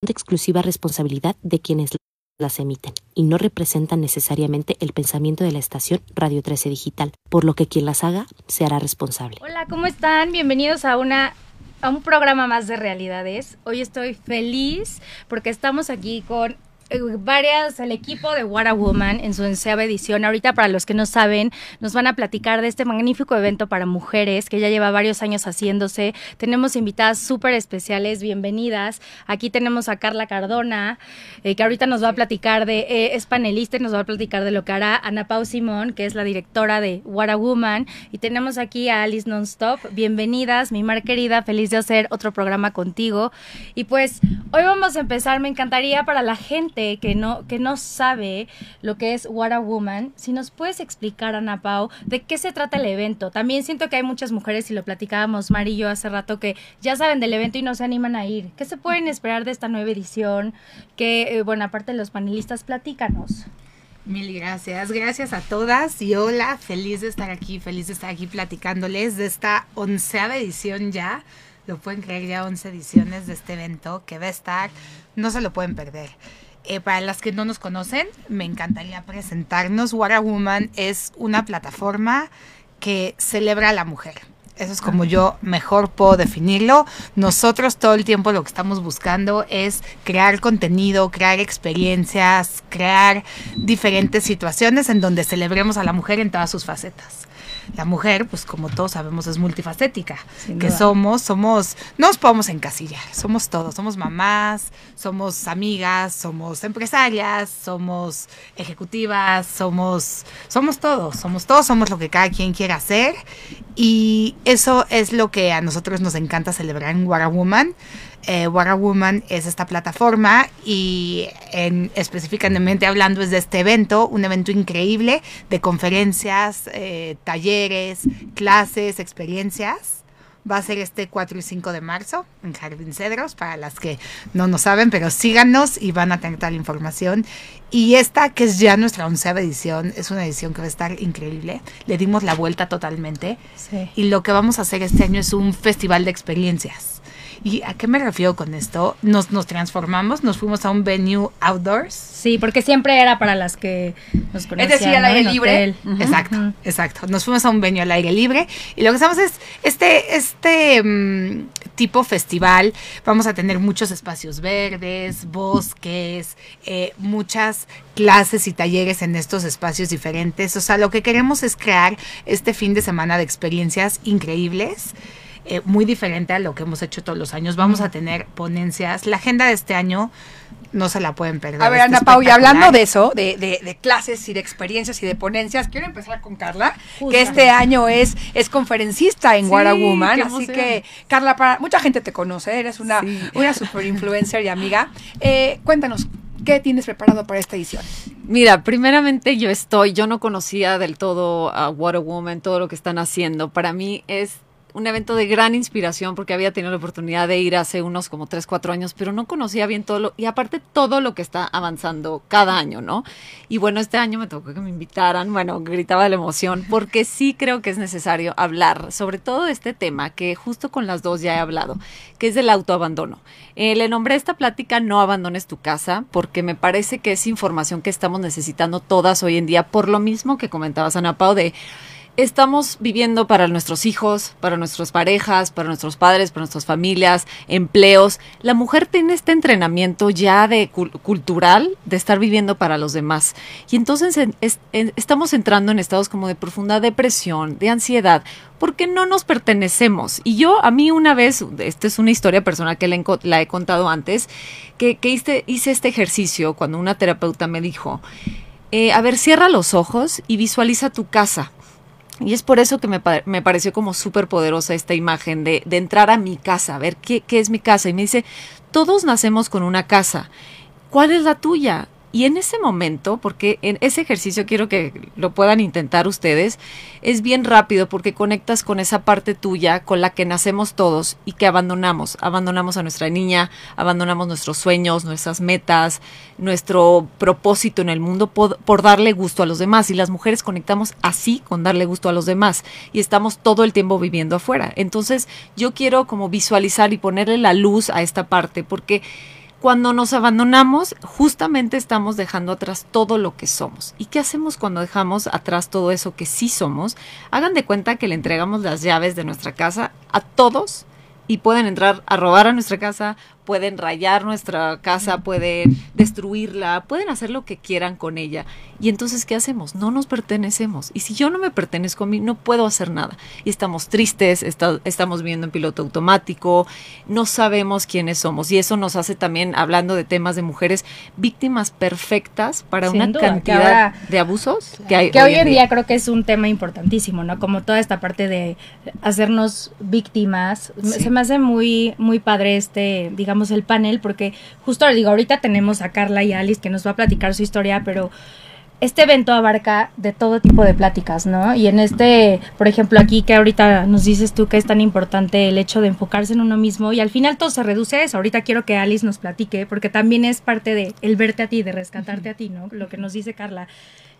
de exclusiva responsabilidad de quienes las emiten y no representan necesariamente el pensamiento de la estación Radio 13 Digital, por lo que quien las haga se hará responsable. Hola, ¿cómo están? Bienvenidos a una a un programa más de realidades. Hoy estoy feliz porque estamos aquí con varias, el equipo de What a Woman en su onceava edición. Ahorita, para los que no saben, nos van a platicar de este magnífico evento para mujeres que ya lleva varios años haciéndose. Tenemos invitadas súper especiales, bienvenidas. Aquí tenemos a Carla Cardona, eh, que ahorita nos va a platicar de, eh, es panelista y nos va a platicar de lo que hará Ana Pau Simón, que es la directora de What a Woman. Y tenemos aquí a Alice Nonstop. Bienvenidas, mi mar querida, feliz de hacer otro programa contigo. Y pues, hoy vamos a empezar, me encantaría para la gente que no, que no sabe lo que es What a Woman, si nos puedes explicar, Ana Pau, de qué se trata el evento. También siento que hay muchas mujeres, y lo platicábamos Mari y yo hace rato, que ya saben del evento y no se animan a ir. ¿Qué se pueden esperar de esta nueva edición? Que, eh, bueno, aparte de los panelistas, platícanos. Mil gracias, gracias a todas y hola, feliz de estar aquí, feliz de estar aquí platicándoles de esta onceava edición ya, lo pueden creer ya once ediciones de este evento que va a estar, no se lo pueden perder. Eh, para las que no nos conocen, me encantaría presentarnos. What a Woman es una plataforma que celebra a la mujer. Eso es como yo mejor puedo definirlo. Nosotros todo el tiempo lo que estamos buscando es crear contenido, crear experiencias, crear diferentes situaciones en donde celebremos a la mujer en todas sus facetas la mujer, pues como todos sabemos, es multifacética. que somos, somos, no nos podemos encasillar, somos todos, somos mamás, somos amigas, somos empresarias, somos ejecutivas, somos, somos todos, somos todos, somos lo que cada quien quiera hacer. Y eso es lo que a nosotros nos encanta celebrar en What Woman eh, What a Woman es esta plataforma y en, específicamente hablando es de este evento, un evento increíble de conferencias, eh, talleres, clases, experiencias. Va a ser este 4 y 5 de marzo en Jardín Cedros, para las que no nos saben, pero síganos y van a tener toda la información. Y esta, que es ya nuestra onceava edición, es una edición que va a estar increíble. Le dimos la vuelta totalmente. Y lo que vamos a hacer este año es un festival de experiencias ¿Y a qué me refiero con esto? Nos, nos transformamos, nos fuimos a un venue outdoors. Sí, porque siempre era para las que nos conocían. Es decir, al aire libre. Exacto, exacto. Nos fuimos a un venue al aire libre y lo que hacemos es este, este mm, tipo festival. Vamos a tener muchos espacios verdes, bosques, eh, muchas clases y talleres en estos espacios diferentes. O sea, lo que queremos es crear este fin de semana de experiencias increíbles. Eh, muy diferente a lo que hemos hecho todos los años. Vamos a tener ponencias. La agenda de este año no se la pueden perder. A ver, Ana Pau, y hablando de eso, de, de, clases y de experiencias y de ponencias, quiero empezar con Carla, que este año es, es conferencista en sí, Woman. Así que, Carla, para, mucha gente te conoce, eres una, una super influencer y amiga. Eh, cuéntanos, ¿Qué tienes preparado para esta edición? Mira, primeramente yo estoy, yo no conocía del todo a What a Woman, todo lo que están haciendo. Para mí es un evento de gran inspiración porque había tenido la oportunidad de ir hace unos como 3, 4 años, pero no conocía bien todo lo, y aparte todo lo que está avanzando cada año, ¿no? Y bueno, este año me tocó que me invitaran, bueno, gritaba la emoción, porque sí creo que es necesario hablar sobre todo este tema que justo con las dos ya he hablado, que es del autoabandono. Eh, le nombré esta plática No abandones tu casa, porque me parece que es información que estamos necesitando todas hoy en día, por lo mismo que comentabas, Ana Pau, de estamos viviendo para nuestros hijos, para nuestras parejas, para nuestros padres, para nuestras familias, empleos. La mujer tiene este entrenamiento ya de cultural de estar viviendo para los demás. Y entonces estamos entrando en estados como de profunda depresión, de ansiedad, porque no nos pertenecemos. Y yo, a mí una vez, esta es una historia personal que la he contado antes, que, hice, hice, este ejercicio cuando una terapeuta me dijo, eh, a ver, cierra los ojos y visualiza tu casa y es por eso que me, me pareció como súper poderosa esta imagen de, de, entrar a mi casa, a ver qué, qué es mi casa. Y me dice, todos nacemos con una casa. ¿Cuál es la tuya? Y en ese momento, porque en ese ejercicio quiero que lo puedan intentar ustedes, es bien rápido porque conectas con esa parte tuya con la que nacemos todos y que abandonamos. Abandonamos a nuestra niña, abandonamos nuestros sueños, nuestras metas, nuestro propósito en el mundo por, por darle gusto a los demás. Y las mujeres conectamos así con darle gusto a los demás y estamos todo el tiempo viviendo afuera. Entonces yo quiero como visualizar y ponerle la luz a esta parte porque cuando nos abandonamos, justamente estamos dejando atrás todo lo que somos. ¿Y qué hacemos cuando dejamos atrás todo eso que sí somos? Hagan de cuenta que le entregamos las llaves de nuestra casa a todos y pueden entrar a robar a nuestra casa, pueden rayar nuestra casa, pueden destruirla, pueden hacer lo que quieran con ella. Y entonces, ¿qué hacemos? No nos pertenecemos. Y si yo no me pertenezco a mí, no puedo hacer nada. Y estamos tristes, estamos viendo en piloto automático, no sabemos quiénes somos. Y eso nos hace también, hablando de temas de mujeres, víctimas perfectas para una cantidad de abusos que hay. Que hoy, en día. creo que es un tema importantísimo, ¿no? Como toda esta parte de hacernos víctimas. Se me hace muy, muy padre este, digamos, el panel, porque justo le digo, ahorita tenemos a Carla y a Alice que nos va a platicar su historia, pero este evento abarca de todo tipo de pláticas, ¿no? Y en este, por ejemplo, aquí que ahorita nos dices tú que es tan importante el hecho de enfocarse en uno mismo y al final todo se reduce a eso. Ahorita quiero que Alice nos platique, porque también es parte de el verte a ti, de rescatarte a ti, ¿no? Lo que nos dice Carla.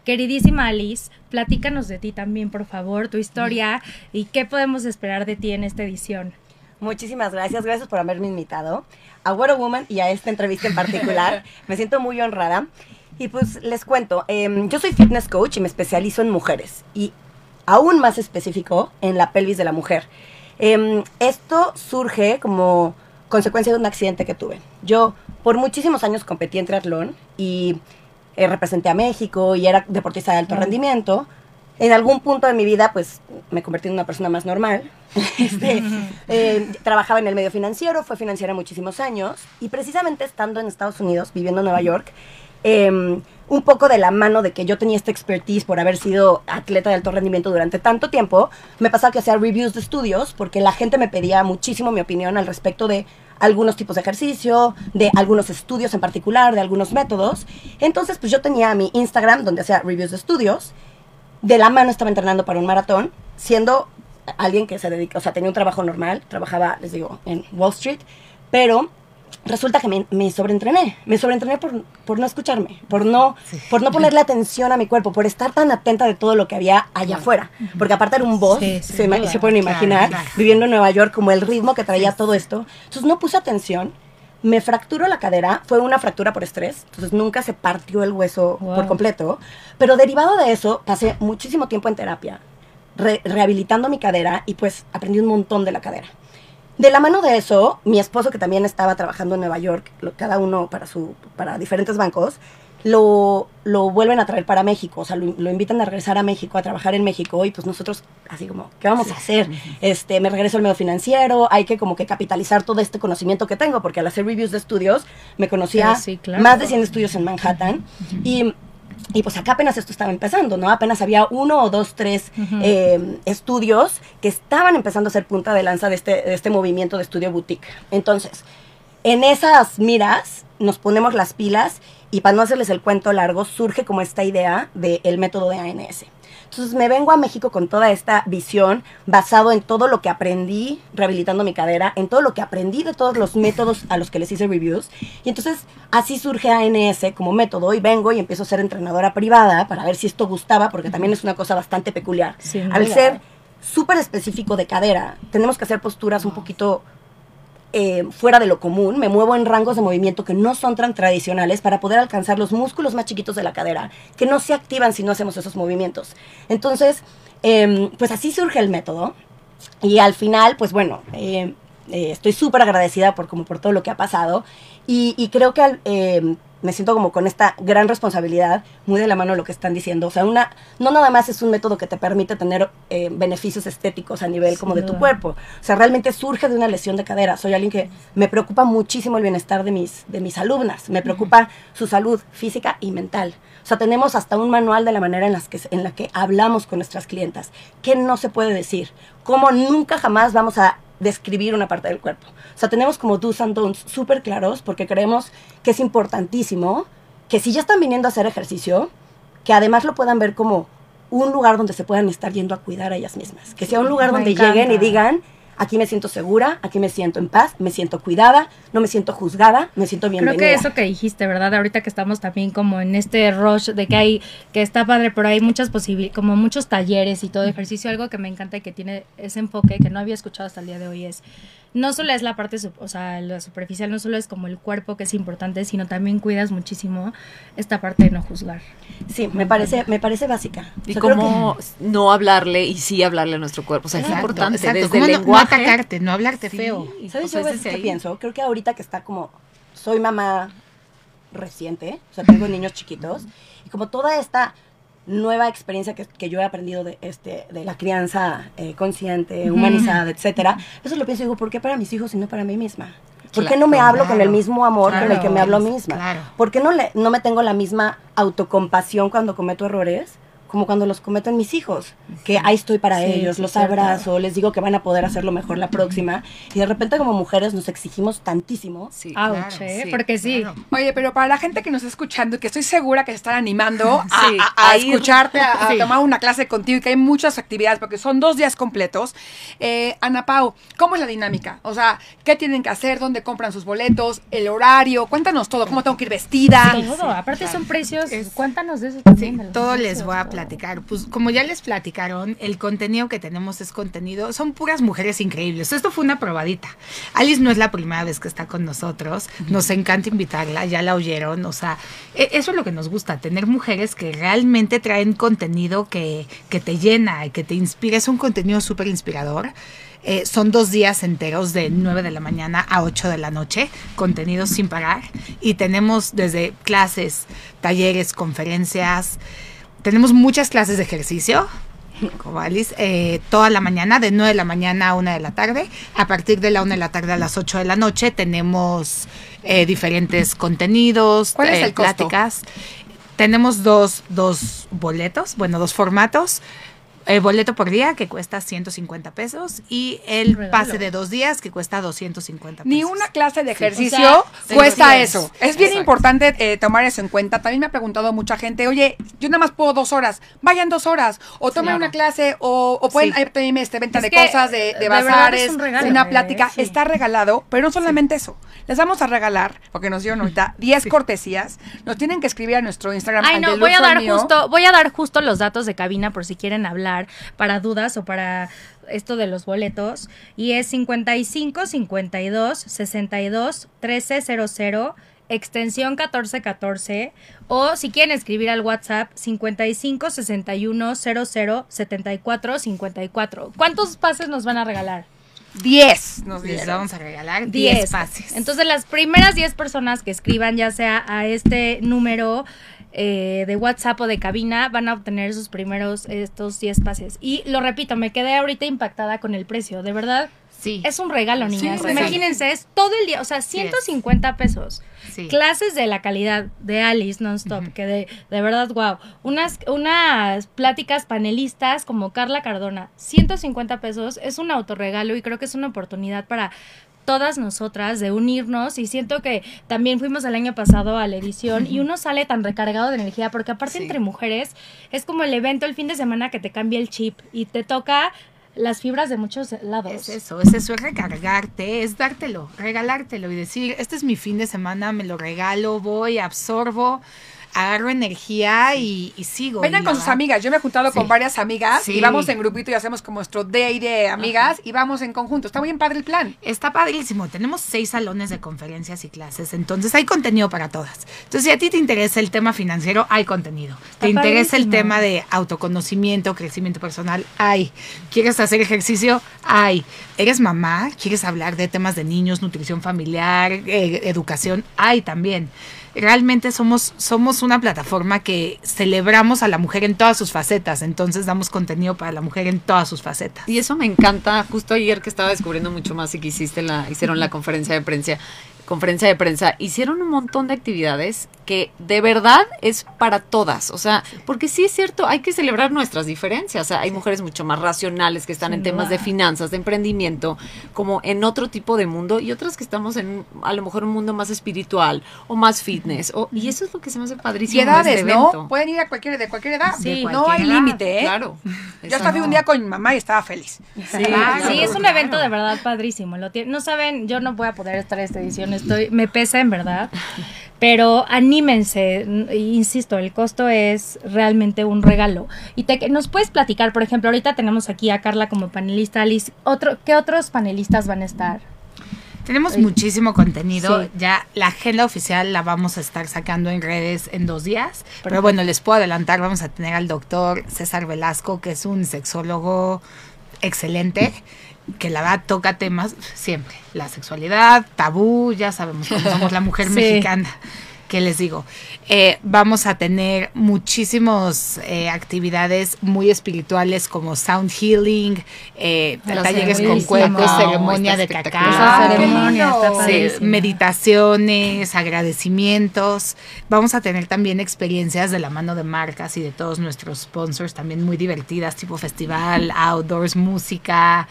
Queridísima Alice, platícanos de ti también, por favor, tu historia y qué podemos esperar de ti en esta edición. Muchísimas gracias, gracias por haberme invitado a What a Woman y a esta entrevista en particular. me siento muy honrada. Y pues les cuento, em, yo soy fitness coach y me especializo en mujeres y aún más específico en la pelvis de la mujer. Em, esto surge como consecuencia de un accidente que tuve. Yo por muchísimos años competí en triatlón y eh, representé a México y era deportista de alto rendimiento en algún punto de mi vida, pues me convertí en una persona más normal. Este, eh, trabajaba en el medio financiero, fue financiera muchísimos años y precisamente estando en Estados Unidos, viviendo en Nueva York, em, un poco de la mano de que yo tenía esta expertise por haber sido atleta de alto rendimiento durante tanto tiempo, me pasaba que hacía reviews de estudios porque la gente me pedía muchísimo mi opinión al respecto de algunos tipos de ejercicio, de algunos estudios en particular, de algunos métodos. Entonces, pues yo tenía mi Instagram donde hacía reviews de estudios de la mano estaba entrenando para un maratón, siendo alguien que se dedica, o sea, tenía un trabajo normal, trabajaba, les digo, en Wall Street, pero resulta que me, me sobreentrené, me sobreentrené por, por no escucharme, por no, por no ponerle atención a mi cuerpo, por estar tan atenta de todo lo que había allá afuera, porque aparte era un boss, se, se, pueden imaginar, viviendo en Nueva York, como el ritmo que traía todo esto, entonces no puse atención, me fracturó la cadera, fue una fractura por estrés, entonces nunca se partió el hueso por completo, pero derivado de eso pasé muchísimo tiempo en terapia, rehabilitando mi cadera y pues aprendí un montón de la cadera. De la mano de eso, mi esposo que también estaba trabajando en Nueva York, cada uno para, su, para diferentes bancos, lo, lo vuelven a traer para México, o sea, lo, invitan a regresar a México, a trabajar en México, y pues nosotros, así como, ¿qué vamos a hacer? Este, me regreso al medio financiero, hay que como que capitalizar todo este conocimiento que tengo, porque al hacer reviews de estudios, me conocía más de 100 estudios en Manhattan, y y pues acá apenas esto estaba empezando, ¿no? Apenas había uno o dos, tres eh, estudios que estaban empezando a ser punta de lanza de este, de este movimiento de estudio boutique. Entonces, en esas miras nos ponemos las pilas y para no hacerles el cuento largo, surge como esta idea del método de ANS. Entonces me vengo a México con toda esta visión basado en todo lo que aprendí rehabilitando mi cadera, en todo lo que aprendí de todos los métodos a los que les hice reviews. Y entonces así surge ANS como método y vengo y empiezo a ser entrenadora privada para ver si esto gustaba, porque también es una cosa bastante peculiar. Al ser súper específico de cadera, tenemos que hacer posturas un poquito eh, fuera de lo común, me muevo en rangos de movimiento que no son tan tradicionales para poder alcanzar los músculos más chiquitos de la cadera, que no se activan si no hacemos esos movimientos. Entonces, em, pues así surge el método. Y al final, pues bueno, eh, eh, estoy súper agradecida por, como por todo lo que ha pasado. Y, y creo que em, me siento como con esta gran responsabilidad, muy de la mano de lo que están diciendo. O sea, una, no nada más es un método que te permite tener eh, beneficios estéticos a nivel como de tu cuerpo. O sea, realmente surge de una lesión de cadera. Soy alguien que me preocupa muchísimo el bienestar de mis, de mis alumnas. Me preocupa su salud física y mental. O sea, tenemos hasta un manual de la manera en, las que, en la que hablamos con nuestras clientas. ¿Qué no se puede decir? ¿Cómo nunca jamás vamos a describir una parte del cuerpo? O sea, tenemos como do's and don'ts súper claros porque creemos que es importantísimo que si ya están viniendo a hacer ejercicio, que además lo puedan ver como un lugar donde se puedan estar yendo a cuidar a ellas mismas. Que sea un lugar donde lleguen y digan, aquí me siento segura, aquí me siento en paz, me siento cuidada, no me siento juzgada, me siento bienvenida. Creo que eso que dijiste, ¿verdad? Ahorita que estamos también como en este rush de que hay, que está padre, pero hay muchas posibilidades, como muchos talleres y todo ejercicio, algo que me encanta y que tiene ese enfoque que no había escuchado hasta el día de hoy es no solo es la parte, o sea, la superficial, no solo es como el cuerpo que es importante, sino también cuidas muchísimo esta parte de no juzgar. Sí, me parece, me parece básica. Y cómo no hablarle y sí hablarle a nuestro cuerpo. O sea, es importante desde el lenguaje. No, atacarte, no hablarte feo. ¿Sabes yo qué pienso? Creo que ahorita que está como, soy mamá reciente, o sea, tengo niños chiquitos, y como toda esta nueva experiencia que, que, yo he aprendido de, este, de la crianza eh, consciente, humanizada, etcétera, eso lo pienso y digo, ¿por qué para mis hijos y no para mí misma? ¿Por qué no me hablo con el mismo amor con el que me hablo misma? ¿Por qué no, le, no me tengo la misma autocompasión cuando cometo errores? Como cuando los cometen mis hijos, que ahí estoy para ellos, los abrazo, les digo que van a poder hacerlo mejor la próxima, y de repente como mujeres nos exigimos tantísimo. Sí, ¿eh? porque sí. Oye, pero para la gente que nos está escuchando, que estoy segura que se están animando a, escucharte, a, tomar una clase contigo, y que hay muchas actividades, porque son dos días completos. Eh, Ana Pau, ¿cómo es la dinámica? O sea, ¿qué tienen que hacer? ¿Dónde compran sus boletos? ¿El horario? Cuéntanos todo, ¿cómo tengo que ir vestida? todo, aparte son precios, cuéntanos de eso también. todo les voy a platicar. Pues como ya les platicaron, el contenido que tenemos es contenido, son puras mujeres increíbles. Esto fue una probadita. Alice no es la primera vez que está con nosotros. Nos encanta invitarla, ya la oyeron. O sea, e, eso es lo que nos gusta, tener mujeres que realmente traen contenido que, que te llena y que te inspira. Es un contenido súper inspirador. Eh, son dos días enteros de 9 de la mañana a 8 de la noche, contenidos sin parar. Y tenemos desde clases, talleres, conferencias, tenemos muchas clases de ejercicio, como Alice, eh, toda la mañana, de 9 de la mañana a 1 de la tarde. A partir de la 1 de la tarde a las 8 de la noche tenemos eh, diferentes contenidos, ¿Cuál es eh, el pláticas. Tenemos dos, dos boletos, bueno, dos formatos el boleto por día que cuesta 150 pesos y el pase de dos días que cuesta 250 pesos. Ni una clase de ejercicio cuesta eso. Es bien importante eh, tomar eso en cuenta. También me ha preguntado mucha gente, oye, yo nada más puedo dos horas, vayan dos horas, o tomen una clase, o, pueden sí. este, venta de cosas, de, de bazares, una ¿eh? plática. Está regalado, pero no solamente eso. Les vamos a regalar, porque nos dieron ahorita 10 cortesías. Nos tienen que escribir a nuestro Instagram. Ay, no, voy a dar justo, voy a dar justo los datos de cabina por si quieren hablar para dudas o para esto de los boletos y es 55 52 62 1300 extensión 1414 o si quieren escribir al WhatsApp 55 61 00 74 54. ¿Cuántos pases nos van a regalar? 10 nos Les vamos a regalar 10 pases. Entonces las primeras 10 personas que escriban ya sea a este número eh, de WhatsApp o de cabina van a obtener sus primeros estos 10 pases. Y lo repito, me quedé ahorita impactada con el precio, de verdad. Sí. Es un regalo, niñas. Imagínense, es todo el día, o sea, 150 pesos. Clases de la calidad de Alice Nonstop, que de, de verdad, wow. Unas, unas pláticas panelistas como Carla Cardona, 150 pesos, es un autorregalo y creo que es una oportunidad para todas nosotras de unirnos y siento que también fuimos el año pasado a la edición y uno sale tan recargado de energía porque aparte entre mujeres es como el evento el fin de semana que te cambia el chip y te toca las fibras de muchos lados. Es eso, es eso, es recargarte, es dártelo, regalártelo y decir, este es mi fin de semana, me lo regalo, voy, absorbo agarro energía y, sigo. Vengan con sus amigas. Yo me he juntado con varias amigas y vamos en grupito y hacemos como nuestro day de amigas y vamos en conjunto. Está muy bien padre el plan. Está padrísimo. Tenemos seis salones de conferencias y clases, entonces hay contenido para todas. Entonces, si a ti te interesa el tema financiero, hay contenido. te interesa el tema de autoconocimiento, crecimiento personal, hay. ¿Quieres hacer ejercicio? Hay. ¿Eres mamá? ¿Quieres hablar de temas de niños, nutrición familiar, eh, educación? Hay también realmente somos, somos una plataforma que celebramos a la mujer en todas sus facetas, entonces damos contenido para la mujer en todas sus facetas. Y eso me encanta, justo ayer que estaba descubriendo mucho más y que hiciste la, hicieron la conferencia de prensa, conferencia de prensa, hicieron un montón de actividades que de verdad es para todas. O sea, porque sí es cierto, hay que celebrar nuestras diferencias. O sea, hay mujeres mucho más racionales que están en temas de finanzas, de emprendimiento, como en otro tipo de mundo, y otras que estamos en a lo mejor un mundo más espiritual o más fitness. O, y eso es lo que se me hace padrísimo. Y edades, este ¿no? Pueden ir a cualquier, de cualquier edad. Sí, no hay límite, ¿eh? Claro. Yo hasta un día con mi mamá y estaba feliz. Sí, sí es un evento de verdad padrísimo. Lo no saben, yo no voy a poder estar en esta edición, estoy, me pesa en verdad. Pero anímense, insisto, el costo es realmente un regalo. Y te, nos puedes platicar, por ejemplo, ahorita tenemos aquí a Carla como panelista, Alice, otro, ¿qué otros panelistas van a estar? Tenemos muchísimo contenido. Ya la agenda oficial la vamos a estar sacando en redes en dos días. Pero bueno, les puedo adelantar, vamos a tener al doctor César Velasco, que es un sexólogo excelente que la verdad toca temas siempre, la sexualidad, tabú, ya sabemos cómo somos la mujer mexicana. ¿Qué les digo? Eh, vamos a tener muchísimas eh, actividades muy espirituales como sound healing, eh, talleres con cuerpos, ceremonia de cacao, meditaciones, agradecimientos. Vamos a tener también experiencias de la mano de marcas y de todos nuestros sponsors también muy divertidas, tipo festival, outdoors, música.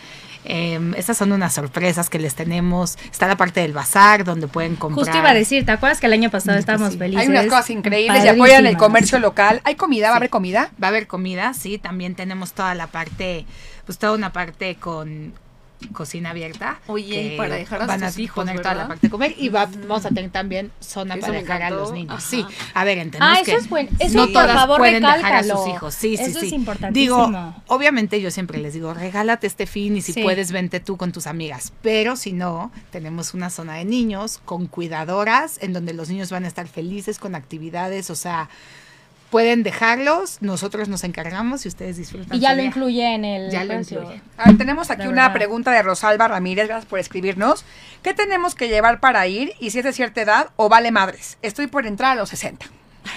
Eh, estas son unas sorpresas que les tenemos. Está la parte del bazar donde pueden comprar. Justo iba a decir, ¿te acuerdas que el año pasado estábamos felices? Hay unas cosas increíbles y apoyan el comercio local. ¿Hay comida? ¿Va a haber comida? Va a haber comida, sí. También tenemos toda la parte, pues toda una parte con cocina abierta. Oye, para dejar a van a poner toda la parte de comer y vamos a tener también zona para dejar a los niños. Sí, a ver, entendemos ah, eso que es bueno. Eso no por todas favor, pueden dejar a recálcalo. sus hijos. Sí, sí, Eso sí. es importantísimo. Digo, obviamente yo siempre les digo, regálate este fin y si Sí. puedes vente tú con tus amigas, pero si no, tenemos una zona de niños con cuidadoras en donde los niños van a estar felices con actividades, o sea, pueden dejarlos, nosotros nos encargamos y ustedes disfrutan. Y ya lo día. incluye en el Ya lo incluye. A ver, tenemos aquí una pregunta de Rosalba Ramírez, gracias por escribirnos. ¿Qué tenemos que llevar para ir y si es de cierta edad o vale madres? Estoy por entrar a los 60.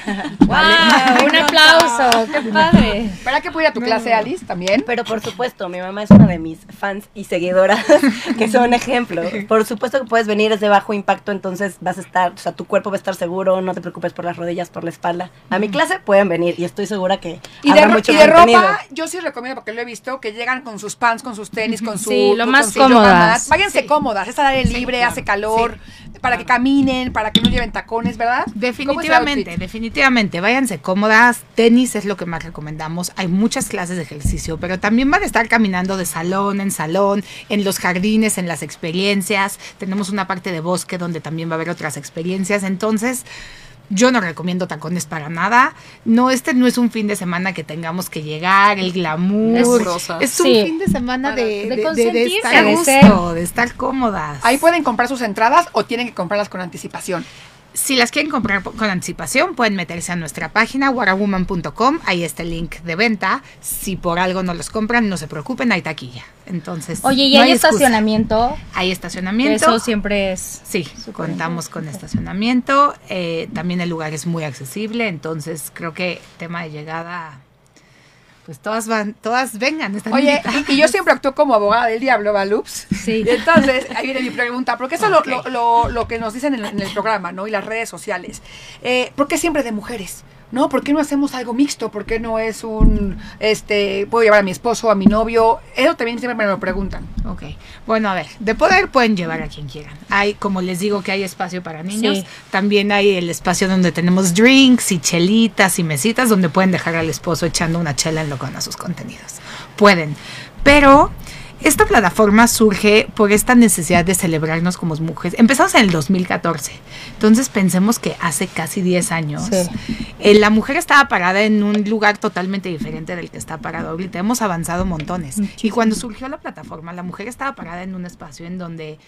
¡Wow! Un aplauso. ¡Qué padre! ¿Para que puedo ir a tu clase, Alice, también? Pero por supuesto, mi mamá es una de mis fans y seguidoras que son ejemplo. Por supuesto que puedes venir, es de bajo impacto, entonces vas a estar, o sea, tu cuerpo va a estar seguro, no te preocupes por las rodillas, por la espalda. A mi clase pueden venir y estoy segura que Y de, habrá mucho y de contenido. ropa, yo sí recomiendo, porque lo he visto, que llegan con sus pants, con sus tenis, con su... Sí, lo más cómodas. Váyanse cómodas, es al aire libre, hace calor, para que caminen, para que no lleven tacones, ¿verdad? ¿Cómo es el Definitivamente, outfit? Definitivamente. Váyanse cómodas. Tenis es lo que más recomendamos. Hay muchas clases de ejercicio, pero también van a estar caminando de salón en salón, en los jardines, en las experiencias. Tenemos una parte de bosque donde también va a haber otras experiencias. Entonces, yo no recomiendo tacones para nada. No, este no es un fin de semana que tengamos que llegar, el glamour. Es un Sí. fin de semana de, de de- de- estar gusto, de estar cómodas. Ahí pueden comprar sus entradas o tienen que comprarlas con anticipación. Si las quieren comprar con anticipación, pueden meterse a nuestra página warawoman.com. Ahí está el link de venta. Si por algo no los compran, no se preocupen, hay taquilla. Entonces, Oye, ¿y no hay excusa. estacionamiento? Hay estacionamiento. Eso siempre es. Sí, contamos con estacionamiento. eh, también el lugar es muy accesible. Entonces, creo que tema de llegada, pues todas van, todas vengan. Están Oye, y, y yo siempre actúo como abogada del diablo, ¿va, Loops? Sí. Y entonces, ahí viene mi pregunta, porque eso es lo- lo, lo, lo que nos dicen en, en el programa, ¿no? Y las redes sociales. Eh, ¿Por qué siempre de mujeres? ¿No? ¿Por qué no hacemos algo mixto? ¿Por qué no es un, este, puedo llevar a mi esposo, a mi novio? Eso también siempre me lo preguntan. Ok, bueno, a ver, de poder pueden llevar a quien quieran. Hay, como les digo, que hay espacio para niños. Sí. También hay el espacio donde tenemos drinks y chelitas y mesitas donde pueden dejar al esposo echando una chela en lo con a sus contenidos. Pueden, pero esta plataforma surge por esta necesidad de celebrarnos como mujeres. Empezamos en el 2014, entonces pensemos que hace casi 10 años Sí. eh, la mujer estaba parada en un lugar totalmente diferente del que está parado ahorita. Hemos avanzado montones. Y cuando surgió la plataforma, la mujer estaba parada en un espacio en donde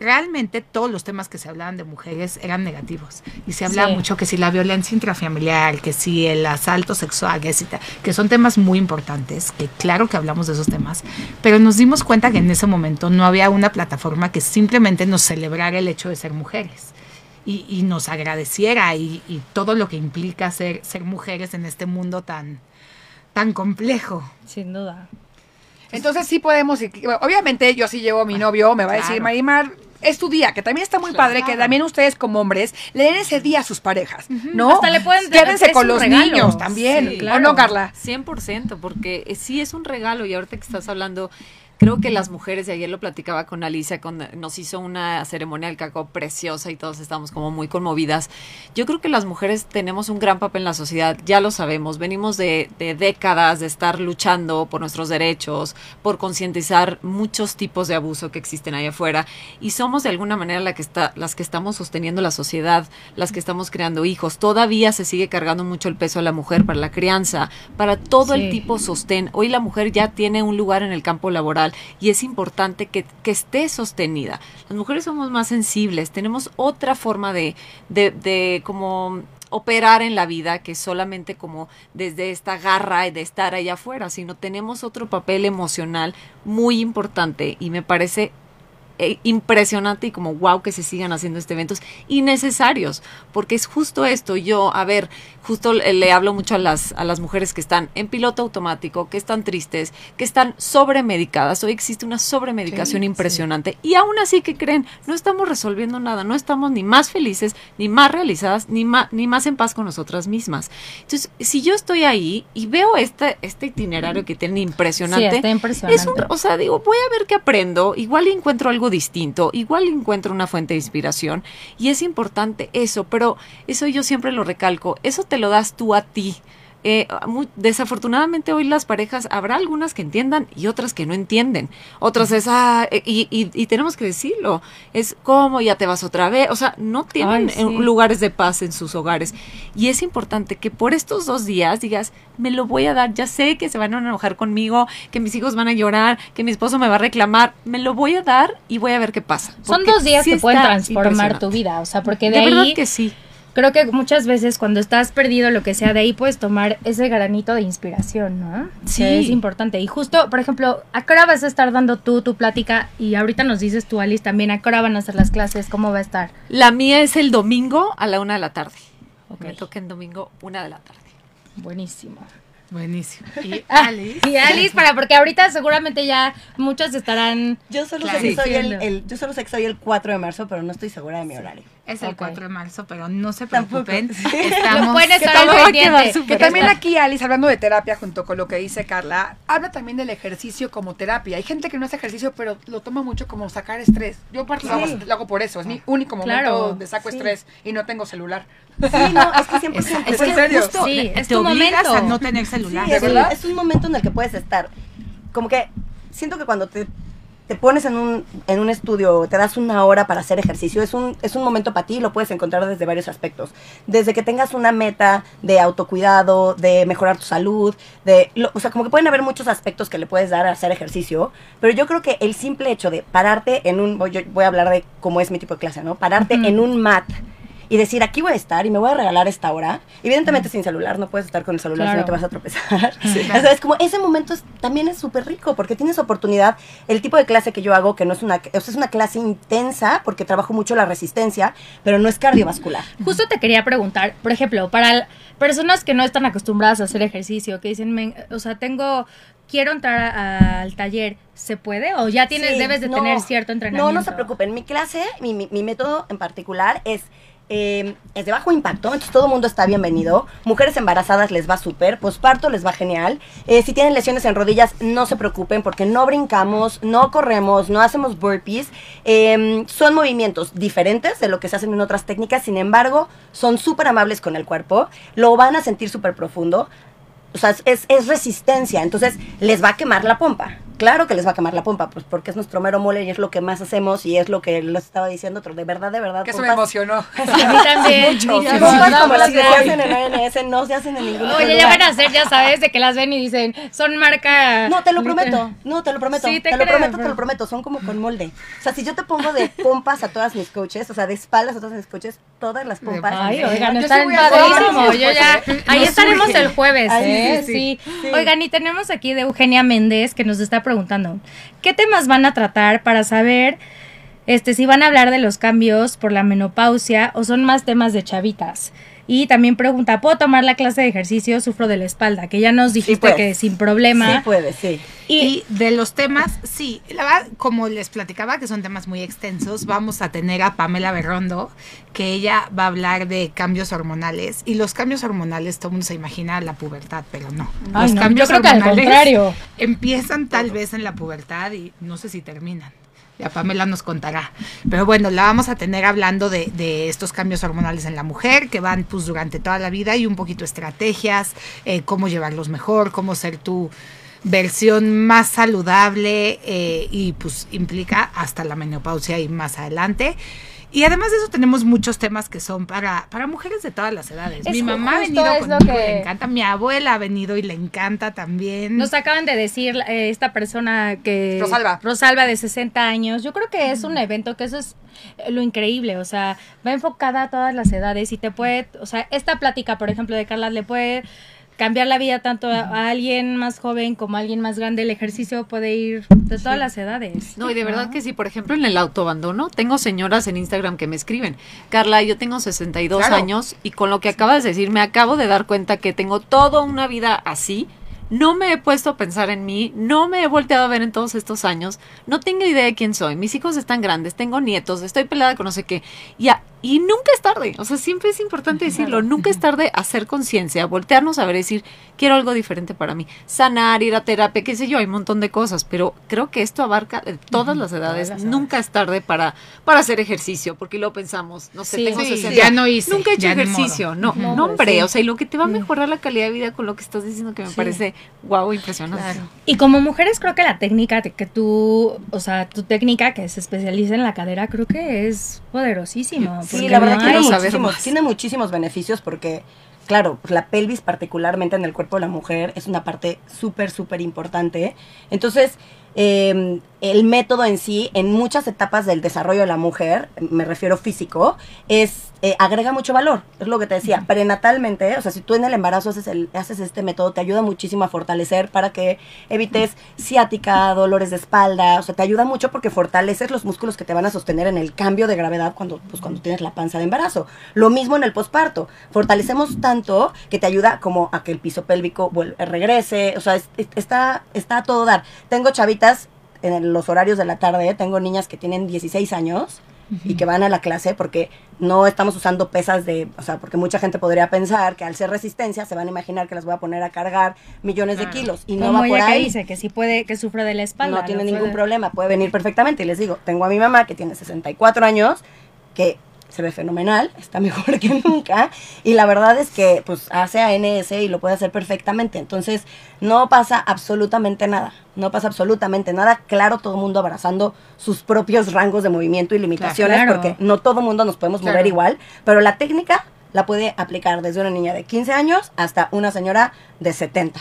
realmente todos los temas que se hablaban de mujeres eran negativos. Y se hablaba Sí. mucho que si la violencia intrafamiliar, que si el asalto sexual, que, si ta- que son temas muy importantes, que claro que hablamos de esos temas, pero nos dimos cuenta que en ese momento no había una plataforma que simplemente nos celebrara el hecho de ser mujeres. Y, y nos agradeciera y, y todo lo que implica ser, ser mujeres en este mundo tan, tan complejo. Sin duda. Entonces sí podemos, obviamente yo sí llevo a mi novio, me va a decir, Claro. Marimar, es tu día, que también está muy padre, que también ustedes como hombres le den ese día a sus parejas, ¿no? Hasta le pueden Quédense con los regalo. niños también, Sí, ¿o claro. no, Carla? 100%, porque eh, sí es un regalo y ahorita que estás hablando, creo que las mujeres, y ayer lo platicaba con Alicia, con, nos hizo una ceremonia del cacao preciosa y todos estamos como muy conmovidas. Yo creo que las mujeres tenemos un gran papel en la sociedad, ya lo sabemos, venimos de, de décadas de estar luchando por nuestros derechos, por concientizar muchos tipos de abuso que existen ahí afuera y somos de alguna manera la que está, las que estamos sosteniendo la sociedad, las que estamos creando hijos. Todavía se sigue cargando mucho el peso a la mujer para la crianza, para todo Sí. el tipo sostén. Hoy la mujer ya tiene un lugar en el campo laboral y es importante que, que esté sostenida. Las mujeres somos más sensibles, tenemos otra forma de, de, de como operar en la vida que solamente como desde esta garra y de estar allá afuera, sino tenemos otro papel emocional muy importante y me parece eh, impresionante y como wow que se sigan haciendo este eventos innecesarios, porque es justo esto, yo, a ver, justo le, hablo mucho a las, a las mujeres que están en piloto automático, que están tristes, que están sobremedicadas, hoy existe una sobremedicación impresionante y aún así que creen, no estamos resolviendo nada, no estamos ni más felices, ni más realizadas, ni más, ni más en paz con nosotras mismas. Entonces, si yo estoy ahí y veo este, este itinerario que tiene impresionante, es un, o sea, digo, voy a ver qué aprendo, igual encuentro algo distinto, igual encuentro una fuente de inspiración y es importante eso, pero eso yo siempre lo recalco, eso te lo das tú a ti. Eh, desafortunadamente hoy las parejas habrá algunas que entiendan y otras que no entienden. Otras es, ah, eh, y, y, tenemos que decirlo, es como ya te vas otra vez. O sea, no tienen lugares de paz en sus hogares. Y es importante que por estos dos días digas, me lo voy a dar, ya sé que se van a enojar conmigo, que mis hijos van a llorar, que mi esposo me va a reclamar, me lo voy a dar y voy a ver qué pasa. Son dos días que pueden transformar tu vida, o sea, porque de, de ahí... verdad que sí creo que muchas veces cuando estás perdido, lo que sea, de ahí puedes tomar ese granito de inspiración, ¿no? Sí. es importante. Y justo, por ejemplo, ¿a qué hora vas a estar dando tú tu plática? Y ahorita nos dices tú, Alice, también, ¿a qué hora van a hacer las clases? ¿Cómo va a estar? La mía es el domingo a la una de la tarde. Me toca en domingo una de la tarde. Buenísimo. Buenísimo. Y Alice. y Alice, para, porque ahorita seguramente ya muchos estarán. Yo solo, sé que soy el, yo solo sé que soy el 4 de marzo, pero no estoy segura de mi horario. Es el 4 de marzo, pero no se preocupen. Estamos, Lo pueden estar pendiente. Que también aquí, Alice, hablando de terapia, junto con lo que dice Carla, habla también del ejercicio como terapia. Hay gente que no hace ejercicio, pero lo toma mucho como sacar estrés. Yo parte lo, hago, por eso. Es mi único momento donde saco estrés y no tengo celular. Sí, no, es que siempre es, es, en serio. Justo, sí, es tu momento. a no tener celular. es, un, es un momento en el que puedes estar. Como que siento que cuando te te pones en un, en un estudio, te das una hora para hacer ejercicio, es un, es un momento para ti y lo puedes encontrar desde varios aspectos. Desde que tengas una meta de autocuidado, de mejorar tu salud, de, o sea, como que pueden haber muchos aspectos que le puedes dar a hacer ejercicio, pero yo creo que el simple hecho de pararte en un, voy, voy a hablar de cómo es mi tipo de clase, ¿no? Pararte en un mat y decir, aquí voy a estar y me voy a regalar esta hora. Evidentemente sin celular, no puedes estar con el celular si no te vas a tropezar. es como ese momento también es súper rico porque tienes oportunidad. El tipo de clase que yo hago, que no es una, es una clase intensa porque trabajo mucho la resistencia, pero no es cardiovascular. Justo te quería preguntar, por ejemplo, para personas que no están acostumbradas a hacer ejercicio, que dicen, o sea, tengo quiero entrar al taller, ¿se puede? ¿O ya tienes, debes de tener cierto entrenamiento? No, no se preocupen. Mi clase, mi, mi método en particular es eh, es de bajo impacto, entonces todo el mundo está bienvenido. Mujeres embarazadas les va súper, posparto les va genial. Eh, si tienen lesiones en rodillas, no se preocupen porque no brincamos, no corremos, no hacemos burpees. Em, son movimientos diferentes de lo que se hacen en otras técnicas, sin embargo, son súper amables con el cuerpo, lo van a sentir súper profundo. O sea, es resistencia, entonces les va a quemar la pompa claro que les va a quemar la pompa, pues porque es nuestro mero mole y es lo que más hacemos y es lo que les estaba diciendo otro. De verdad, de verdad. Que eso me emocionó. a mí también. Mucho. pompas como las que se hacen en ONS no se hacen en ningún Oye, ya van a hacer, ya sabes, de que las ven y dicen, son marca... No, te lo prometo. No, te lo prometo. Sí, te, te lo prometo, te lo prometo. Son como con molde. O sea, si yo te pongo de pompas a todas mis coaches, o sea, de espaldas a todas mis coaches, todas las pompas. Ay, oigan, están padrísimos. Yo ya... Ahí estaremos el jueves, ¿eh? Sí, Oigan, y tenemos aquí de Eugenia Méndez que nos está preguntando, ¿qué temas van a tratar para saber este, si van a hablar de los cambios por la menopausia o son más temas de chavitas? Y también pregunta, ¿puedo tomar la clase de ejercicio? Sufro de la espalda, que ya nos dijiste que sin problema. Sí puede, sí. Y, de los temas, sí, la verdad, como les platicaba, que son temas muy extensos, vamos a tener a Pamela Berrondo, que ella va a hablar de cambios hormonales. Y los cambios hormonales, todo el mundo se imagina la pubertad, pero no. los cambios yo creo que al contrario. empiezan tal vez en la pubertad y no sé si terminan. Ya Pamela nos contará. Pero bueno, la vamos a tener hablando de, estos cambios hormonales en la mujer que van pues durante toda la vida y un poquito estrategias, eh, cómo llevarlos mejor, cómo ser tu versión más saludable eh, y pues implica hasta la menopausia y más adelante. Y además de eso tenemos muchos temas que son para, para mujeres de todas las edades. Es mi mamá ha venido es lo conmigo y que- le encanta. Mi abuela ha venido y le encanta también. Nos acaban de decir eh, esta persona que... Rosalba. Rosalba de 60 años. Yo creo que es un evento que eso es eh, lo increíble. O sea, va enfocada a todas las edades y te puede... O sea, esta plática, por ejemplo, de Carla, le puede cambiar la vida tanto a, a alguien más joven como a alguien más grande. El ejercicio puede ir de todas las edades. No, y de verdad que sí, por ejemplo, en el autoabandono, tengo señoras en Instagram que me escriben, Carla, yo tengo 62 Claro. años y con lo que acabas de decir, me acabo de dar cuenta que tengo toda una vida así. No me he puesto a pensar en mí, no me he volteado a ver en todos estos años, no tengo idea de quién soy, mis hijos están grandes, tengo nietos, estoy pelada con no sé qué. Y, a- y nunca es tarde, o sea, siempre es importante decirlo, nunca es tarde hacer conciencia, voltearnos a ver, decir, quiero algo diferente para mí, sanar, ir a terapia, qué sé yo, hay un montón de cosas, pero creo que esto abarca de todas las edades, nunca es tarde para, para hacer ejercicio, porque lo pensamos, no sé, Sí. tengo Sí, 60, ya no hice, nunca he hecho ejercicio, no, No, no, hombre, sí. o sea, y lo que te va a mejorar la calidad de vida con lo que estás diciendo que me parece guau, impresionante. Y como mujeres creo que la técnica de que tú, o sea, tu técnica que se especializa en la cadera, creo que es poderosísimo. Sí, la verdad tiene muchísimos, tiene muchísimos beneficios porque, claro, pues la pelvis particularmente en el cuerpo de la mujer es una parte súper, súper importante. Entonces, eh, el método en sí, en muchas etapas del desarrollo de la mujer, me refiero físico, es eh, agrega mucho valor. Es lo que te decía, prenatalmente, o sea, si tú en el embarazo haces, el, haces este método, te ayuda muchísimo a fortalecer para que evites ciática, dolores de espalda, o sea, te ayuda mucho porque fortaleces los músculos que te van a sostener en el cambio de gravedad cuando, pues, cuando tienes la panza de embarazo. Lo mismo en el posparto. Fortalecemos tanto que te ayuda como a que el piso pélvico vuel- regrese, o sea, es- es- está, está a todo dar. Tengo chavitas en los horarios de la tarde, tengo niñas que tienen 16 años y que van a la clase porque no estamos usando pesas de, o sea, porque mucha gente podría pensar que al ser resistencia se van a imaginar que las voy a poner a cargar millones de kilos y no va por ella que ahí. dice que sí puede, que sufre de la espalda. No tiene ningún problema, puede venir perfectamente. Y les digo, tengo a mi mamá que tiene 64 años, que se ve fenomenal, está mejor que nunca. Y la verdad es que pues hace ANS y lo puede hacer perfectamente. Entonces, no pasa absolutamente nada. No pasa absolutamente nada. Claro, todo el mundo abrazando sus propios rangos de movimiento y limitaciones, Claro. porque no todo el mundo nos podemos mover igual. Pero la técnica la puede aplicar desde una niña de 15 años hasta una señora de 70.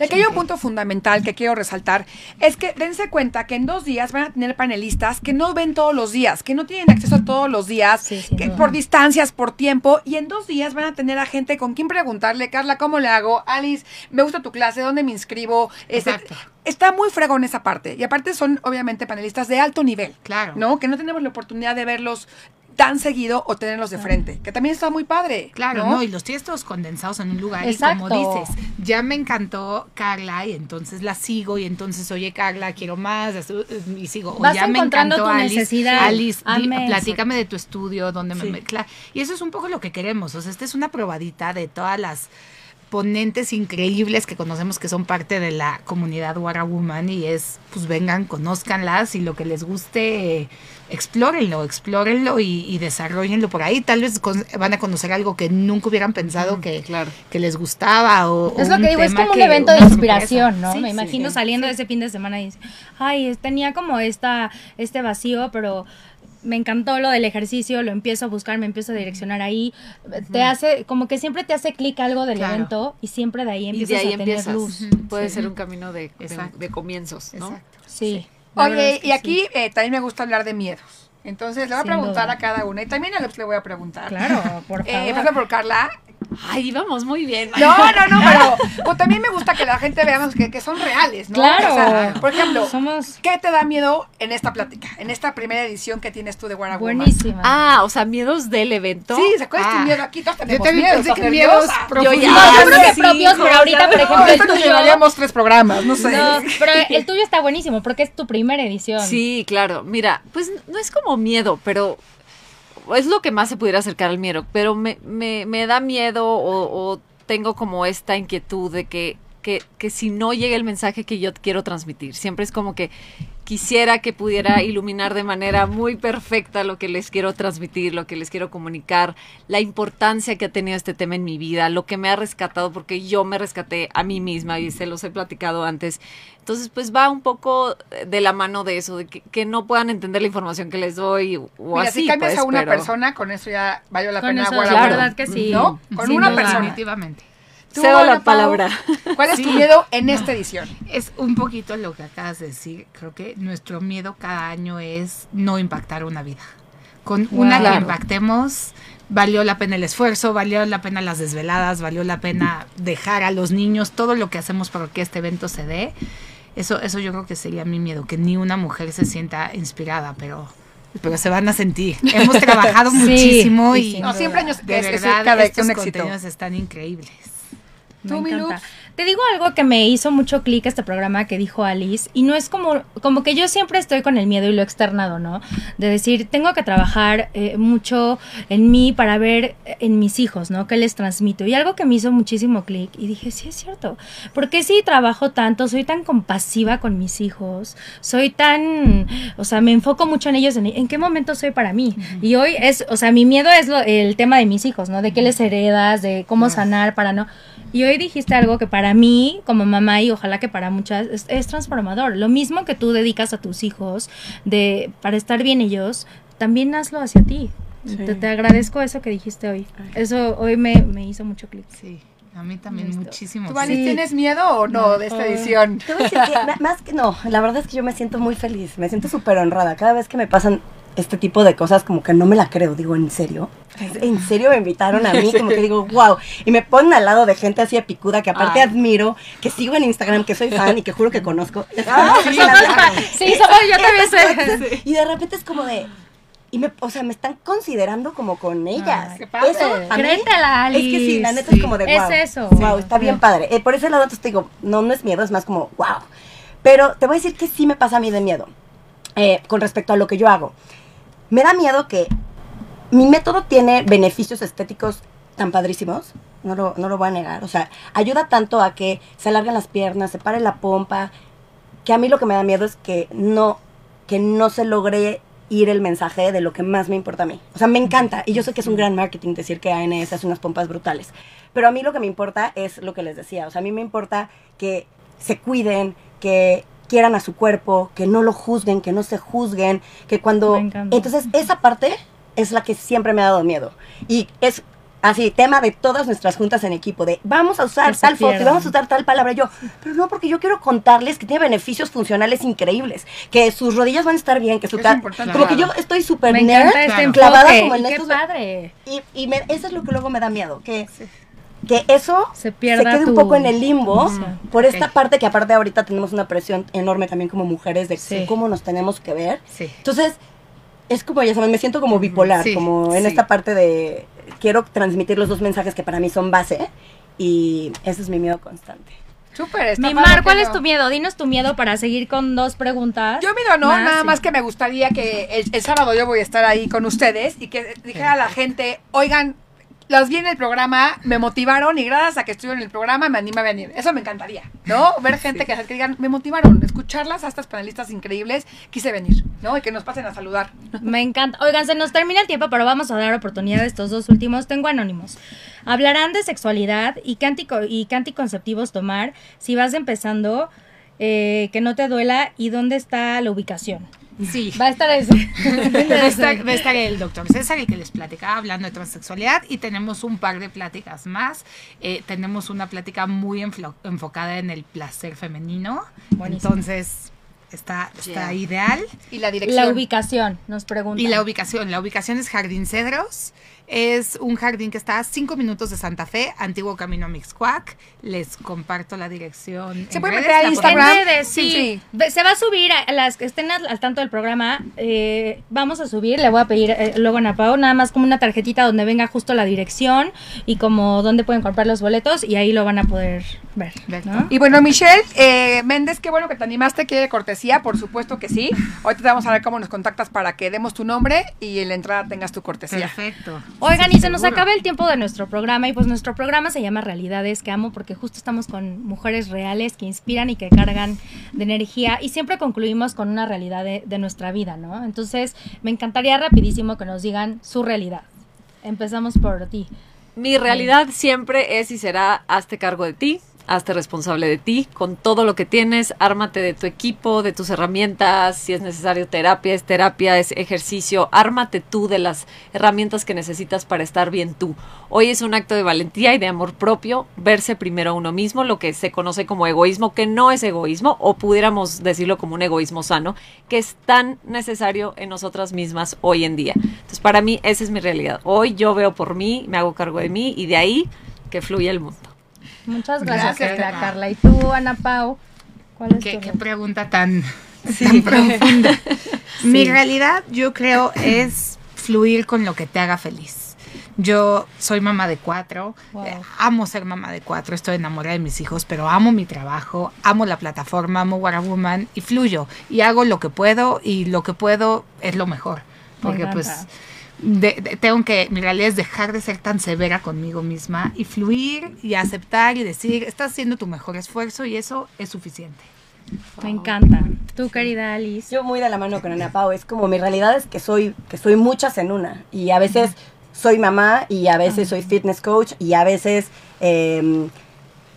Y aquí hay un punto fundamental que quiero resaltar, es que dense cuenta que en dos días van a tener panelistas que no ven todos los días, que no tienen acceso a todos los días, Sí, que por distancias, por tiempo, y en dos días van a tener a gente con quien preguntarle, Carla, ¿cómo le hago? Alice, me gusta tu clase, ¿dónde me inscribo? Este, está muy fregón esa parte. Y aparte son, obviamente, panelistas de alto nivel. Claro. ¿No? Que no tenemos la oportunidad de verlos tan seguido o tenerlos de frente, que también está muy padre. Claro, no, y los tienes todos condensados en un lugar Exacto. y como dices, ya me encantó Carla y entonces la sigo y entonces, oye Carla, quiero más y sigo, o Vas ya me encontrando encantó tu Alice, necesidad. Alice, di- platícame de tu estudio, donde Sí. me claro, y eso es un poco lo que queremos, o sea, esta es una probadita de todas las ponentes increíbles que conocemos que son parte de la comunidad Wara Woman y es, pues vengan, conózcanlas y lo que les guste, eh, explórenlo, explórenlo y, y desarrollenlo por ahí. Tal vez con- van a conocer algo que nunca hubieran pensado que, claro. que les gustaba o, Es o lo que digo, es como un evento de inspiración. ¿no? Sí, Me imagino sí. saliendo de ese fin de semana y ay, tenía como esta, este vacío, pero me encantó lo del ejercicio, lo empiezo a buscar, me empiezo a direccionar ahí. Te hace, como que siempre te hace clic algo del Claro. evento y siempre de ahí Y empiezas de ahí a tener empiezas. luz. Puede ser un camino de, de- comienzos, ¿no? Exacto. Sí. Oye, es que y aquí sí. eh, también me gusta hablar de miedos. Entonces le voy a Sin preguntar duda. a cada una y también a Alex le voy a preguntar. Claro, por Eh, favor. empezando por Carla. Ay, vamos muy bien. No, no, no, pero pues, también me gusta que la gente veamos que, que son reales, ¿no? Claro. O sea, por ejemplo, Somos ¿qué te da miedo en esta plática? En esta primera edición que tienes tú de Guara Woman? buenísimas. Ah, o sea, miedos del evento. Sí, ¿se acuerdas tu Ah. miedo aquí? Todos Yo tenemos también miedo, pensé que miedos nerviosa. profundos. ya- No, yo creo que sí, propios, pero ahorita, por ejemplo, No, el tuyo. llevaríamos tres programas, no sé. No, pero el tuyo está buenísimo porque es tu primera edición. Sí, claro. Mira, pues no es como miedo, pero es lo que más se pudiera acercar al miedo. Pero me, me, me da miedo o, o tengo como esta inquietud de que, que, que si no llega el mensaje que yo quiero transmitir. Siempre es como que quisiera que pudiera iluminar de manera muy perfecta lo que les quiero transmitir, lo que les quiero comunicar, la importancia que ha tenido este tema en mi vida, lo que me ha rescatado, porque yo me rescaté a mí misma y se los he platicado antes. Entonces, pues va un poco de la mano de eso, de que, no puedan entender la información que les doy o Mira, así. Si cambias pues, a una persona, con eso ya valió la pena. Eso, la verdad que sí. ¿No? Con una persona. Definitivamente. Cedo la palabra. ¿Cuál es tu miedo en esta edición? Es un poquito lo que acabas de decir. Creo que nuestro miedo cada año es no impactar una vida. Con una que impactemos, valió la pena el esfuerzo, valió la pena las desveladas, valió la pena dejar a los niños todo lo que hacemos para que este evento se dé. Eso, eso yo creo que sería mi miedo, que ni una mujer se sienta inspirada, pero pero se van a sentir. Hemos trabajado muchísimo y no, siempre años de verdad cada estos contenidos están increíbles. Me encanta. Te digo algo que me hizo mucho clic este programa que dijo Alice y no es como como que yo siempre estoy con el miedo y lo externado, ¿no? De decir, tengo que trabajar eh, mucho en mí para ver eh, en mis hijos, ¿no? ¿Qué les transmito? Y algo que me hizo muchísimo clic y dije, sí es cierto, porque si trabajo tanto, soy tan compasiva con mis hijos, soy tan, o sea, me enfoco mucho en ellos, en, qué momento soy para mí. Y hoy es, o sea, mi miedo es el tema de mis hijos, ¿no? De qué les heredas, de cómo sanar para no y hoy dijiste algo que para mí, como mamá y ojalá que para muchas, es, transformador. Lo mismo que tú dedicas a tus hijos de para estar bien ellos, también hazlo hacia ti. Te, agradezco eso que dijiste hoy. Eso hoy me, me hizo mucho clic. Sí. A mí también muchísimo. ¿Tú, tienes miedo o no, de esta edición? más que no, la verdad es que yo me siento muy feliz, me siento súper honrada. Cada vez que me pasan este tipo de cosas como que no me la creo, digo, ¿en serio? ¿En serio me invitaron a mí? Como que digo, wow. Y me ponen al lado de gente así picuda que aparte admiro, que sigo en Instagram, que soy fan y que juro que conozco. Ah, sí, somos, yo también soy. Y de repente es como de, y me, o sea, me están considerando como con ellas. qué padre. Eso, a Créetela, Alice. Es que sí, la neta es como de wow. Es eso. Wow, está bien padre. Eh, por ese lado te digo, no, no es miedo, es más como wow. Pero te voy a decir que sí me pasa a mí de miedo eh, con respecto a lo que yo hago. Me da miedo que mi método tiene beneficios estéticos tan padrísimos, no lo, no lo voy a negar. O sea, ayuda tanto a que se alarguen las piernas, se pare la pompa, que a mí lo que me da miedo es que no, que no se logre ir el mensaje de lo que más me importa a mí. O sea, me encanta. Y yo sé que es un gran marketing decir que ANS hace unas pompas brutales. Pero a mí lo que me importa es lo que les decía. O sea, a mí me importa que se cuiden, que quieran a su cuerpo, que no lo juzguen, que no se juzguen, que cuando... Entonces, esa parte es la que siempre me ha dado miedo. Y es así, tema de todas nuestras juntas en equipo, de vamos a usar tal foto y vamos a usar tal palabra. Yo, pero no, porque yo quiero contarles que tiene beneficios funcionales increíbles, que sus rodillas van a estar bien, que su cara... Como que yo estoy súper nerd, este clavada como en padre. Y, y eso es lo que luego me da miedo, que que eso se, pierda quede un poco en el limbo por esta parte que aparte ahorita tenemos una presión enorme también como mujeres de cómo nos tenemos que ver. Entonces, es como, ya saben, me siento como bipolar, como en esta parte de quiero transmitir los dos mensajes que para mí son base y ese es mi miedo constante. Súper, Mi Mar, ¿cuál es tu miedo? Dinos tu miedo para seguir con dos preguntas. Yo miedo no, nada más que me gustaría que el, el, sábado yo voy a estar ahí con ustedes y que dijera a la gente, oigan, las vi en el programa, me motivaron y gracias a que estuve en el programa me anima a venir. Eso me encantaría, ¿no? Ver gente que, que, digan, me motivaron, escucharlas a estas panelistas increíbles, quise venir, ¿no? Y que nos pasen a saludar. Me encanta. Oigan, se nos termina el tiempo, pero vamos a dar oportunidad a estos dos últimos. Tengo anónimos. Hablarán de sexualidad y qué, y qué anticonceptivos tomar si vas empezando, eh, que no te duela y dónde está la ubicación. Sí. Va a estar eso. va, a estar, el doctor César, el que les platicaba hablando de transexualidad, y tenemos un par de pláticas más. Eh, tenemos una plática muy enfocada en el placer femenino. Entonces, está, está ideal. Y la dirección. La ubicación, nos preguntan. Y la ubicación. La ubicación es Jardín Cedros. Es un jardín que está a cinco minutos de Santa Fe, antiguo camino a Mixcuac. Les comparto la dirección. Se puede meter a Instagram. sí. Se va a subir, a las que estén al, tanto del programa, eh, vamos a subir, le voy a pedir eh, luego a Napao, nada más como una tarjetita donde venga justo la dirección y como dónde pueden comprar los boletos y ahí lo van a poder ver. Y bueno, Michelle eh, Méndez, qué bueno que te animaste, que cortesía, por supuesto que sí. Ahorita te vamos a ver cómo nos contactas para que demos tu nombre y en la entrada tengas tu cortesía. Perfecto. Oigan, y se nos acaba el tiempo de nuestro programa y pues nuestro programa se llama Realidades que amo porque justo estamos con mujeres reales que inspiran y que cargan de energía y siempre concluimos con una realidad de, de nuestra vida, ¿no? Entonces me encantaría rapidísimo que nos digan su realidad. Empezamos por ti. Mi realidad siempre es y será hazte cargo de ti, hazte responsable de ti, con todo lo que tienes, ármate de tu equipo, de tus herramientas, si es necesario terapia, es terapia, es ejercicio, ármate tú de las herramientas que necesitas para estar bien tú. Hoy es un acto de valentía y de amor propio, verse primero a uno mismo, lo que se conoce como egoísmo, que no es egoísmo, o pudiéramos decirlo como un egoísmo sano, que es tan necesario en nosotras mismas hoy en día. Entonces, para mí, esa es mi realidad. Hoy yo veo por mí, me hago cargo de mí y de ahí que fluye el mundo. Muchas gracias, gracias Carla. ¿Y tú, Ana Pau? ¿Cuál es ¿Qué, qué pregunta tan, tan profunda. Mi realidad, yo creo, es fluir con lo que te haga feliz. Yo soy mamá de cuatro, eh, amo ser mamá de cuatro, estoy enamorada de mis hijos, pero amo mi trabajo, amo la plataforma, amo What Woman y fluyo y hago lo que puedo y lo que puedo es lo mejor. Porque pues tengo que, mi realidad es dejar de ser tan severa conmigo misma y fluir y aceptar y decir, estás haciendo tu mejor esfuerzo y eso es suficiente. Me encanta. Tu querida Alice. Yo muy de la mano con Ana Pau, es como mi realidad es que soy, que soy muchas en una y a veces soy mamá y a veces soy fitness coach y a veces... Eh,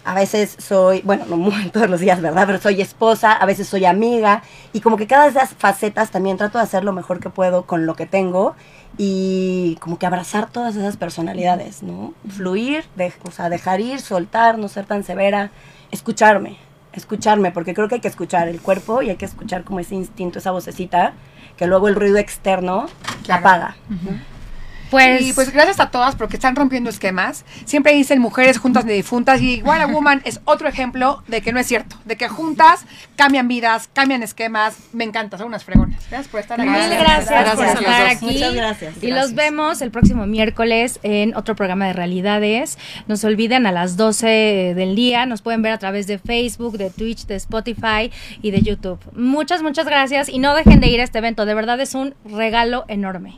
a veces soy, bueno, no todos los días, ¿verdad? Pero soy esposa, a veces soy amiga y como que cada de esas facetas también trato de hacer lo mejor que puedo con lo que tengo y como que abrazar todas esas personalidades, ¿no? Fluir, o sea, dejar ir, soltar, no ser tan severa, escucharme, escucharme, porque creo que hay que escuchar el cuerpo y hay que escuchar como ese instinto, esa vocecita, que luego el ruido externo la apaga. Pues, y pues gracias a todas porque están rompiendo esquemas. Siempre dicen mujeres juntas ni difuntas y What a Woman es otro ejemplo de que no es cierto, de que juntas cambian vidas, cambian esquemas. Me encanta, son unas fregonas. Gracias por estar aquí. Mil gracias, por estar aquí. Muchas gracias. Y los vemos el próximo miércoles en otro programa de realidades. No se olviden a las 12 del día. Nos pueden ver a través de Facebook, de Twitch, de Spotify y de YouTube. Muchas, muchas gracias y no dejen de ir a este evento. De verdad es un regalo enorme.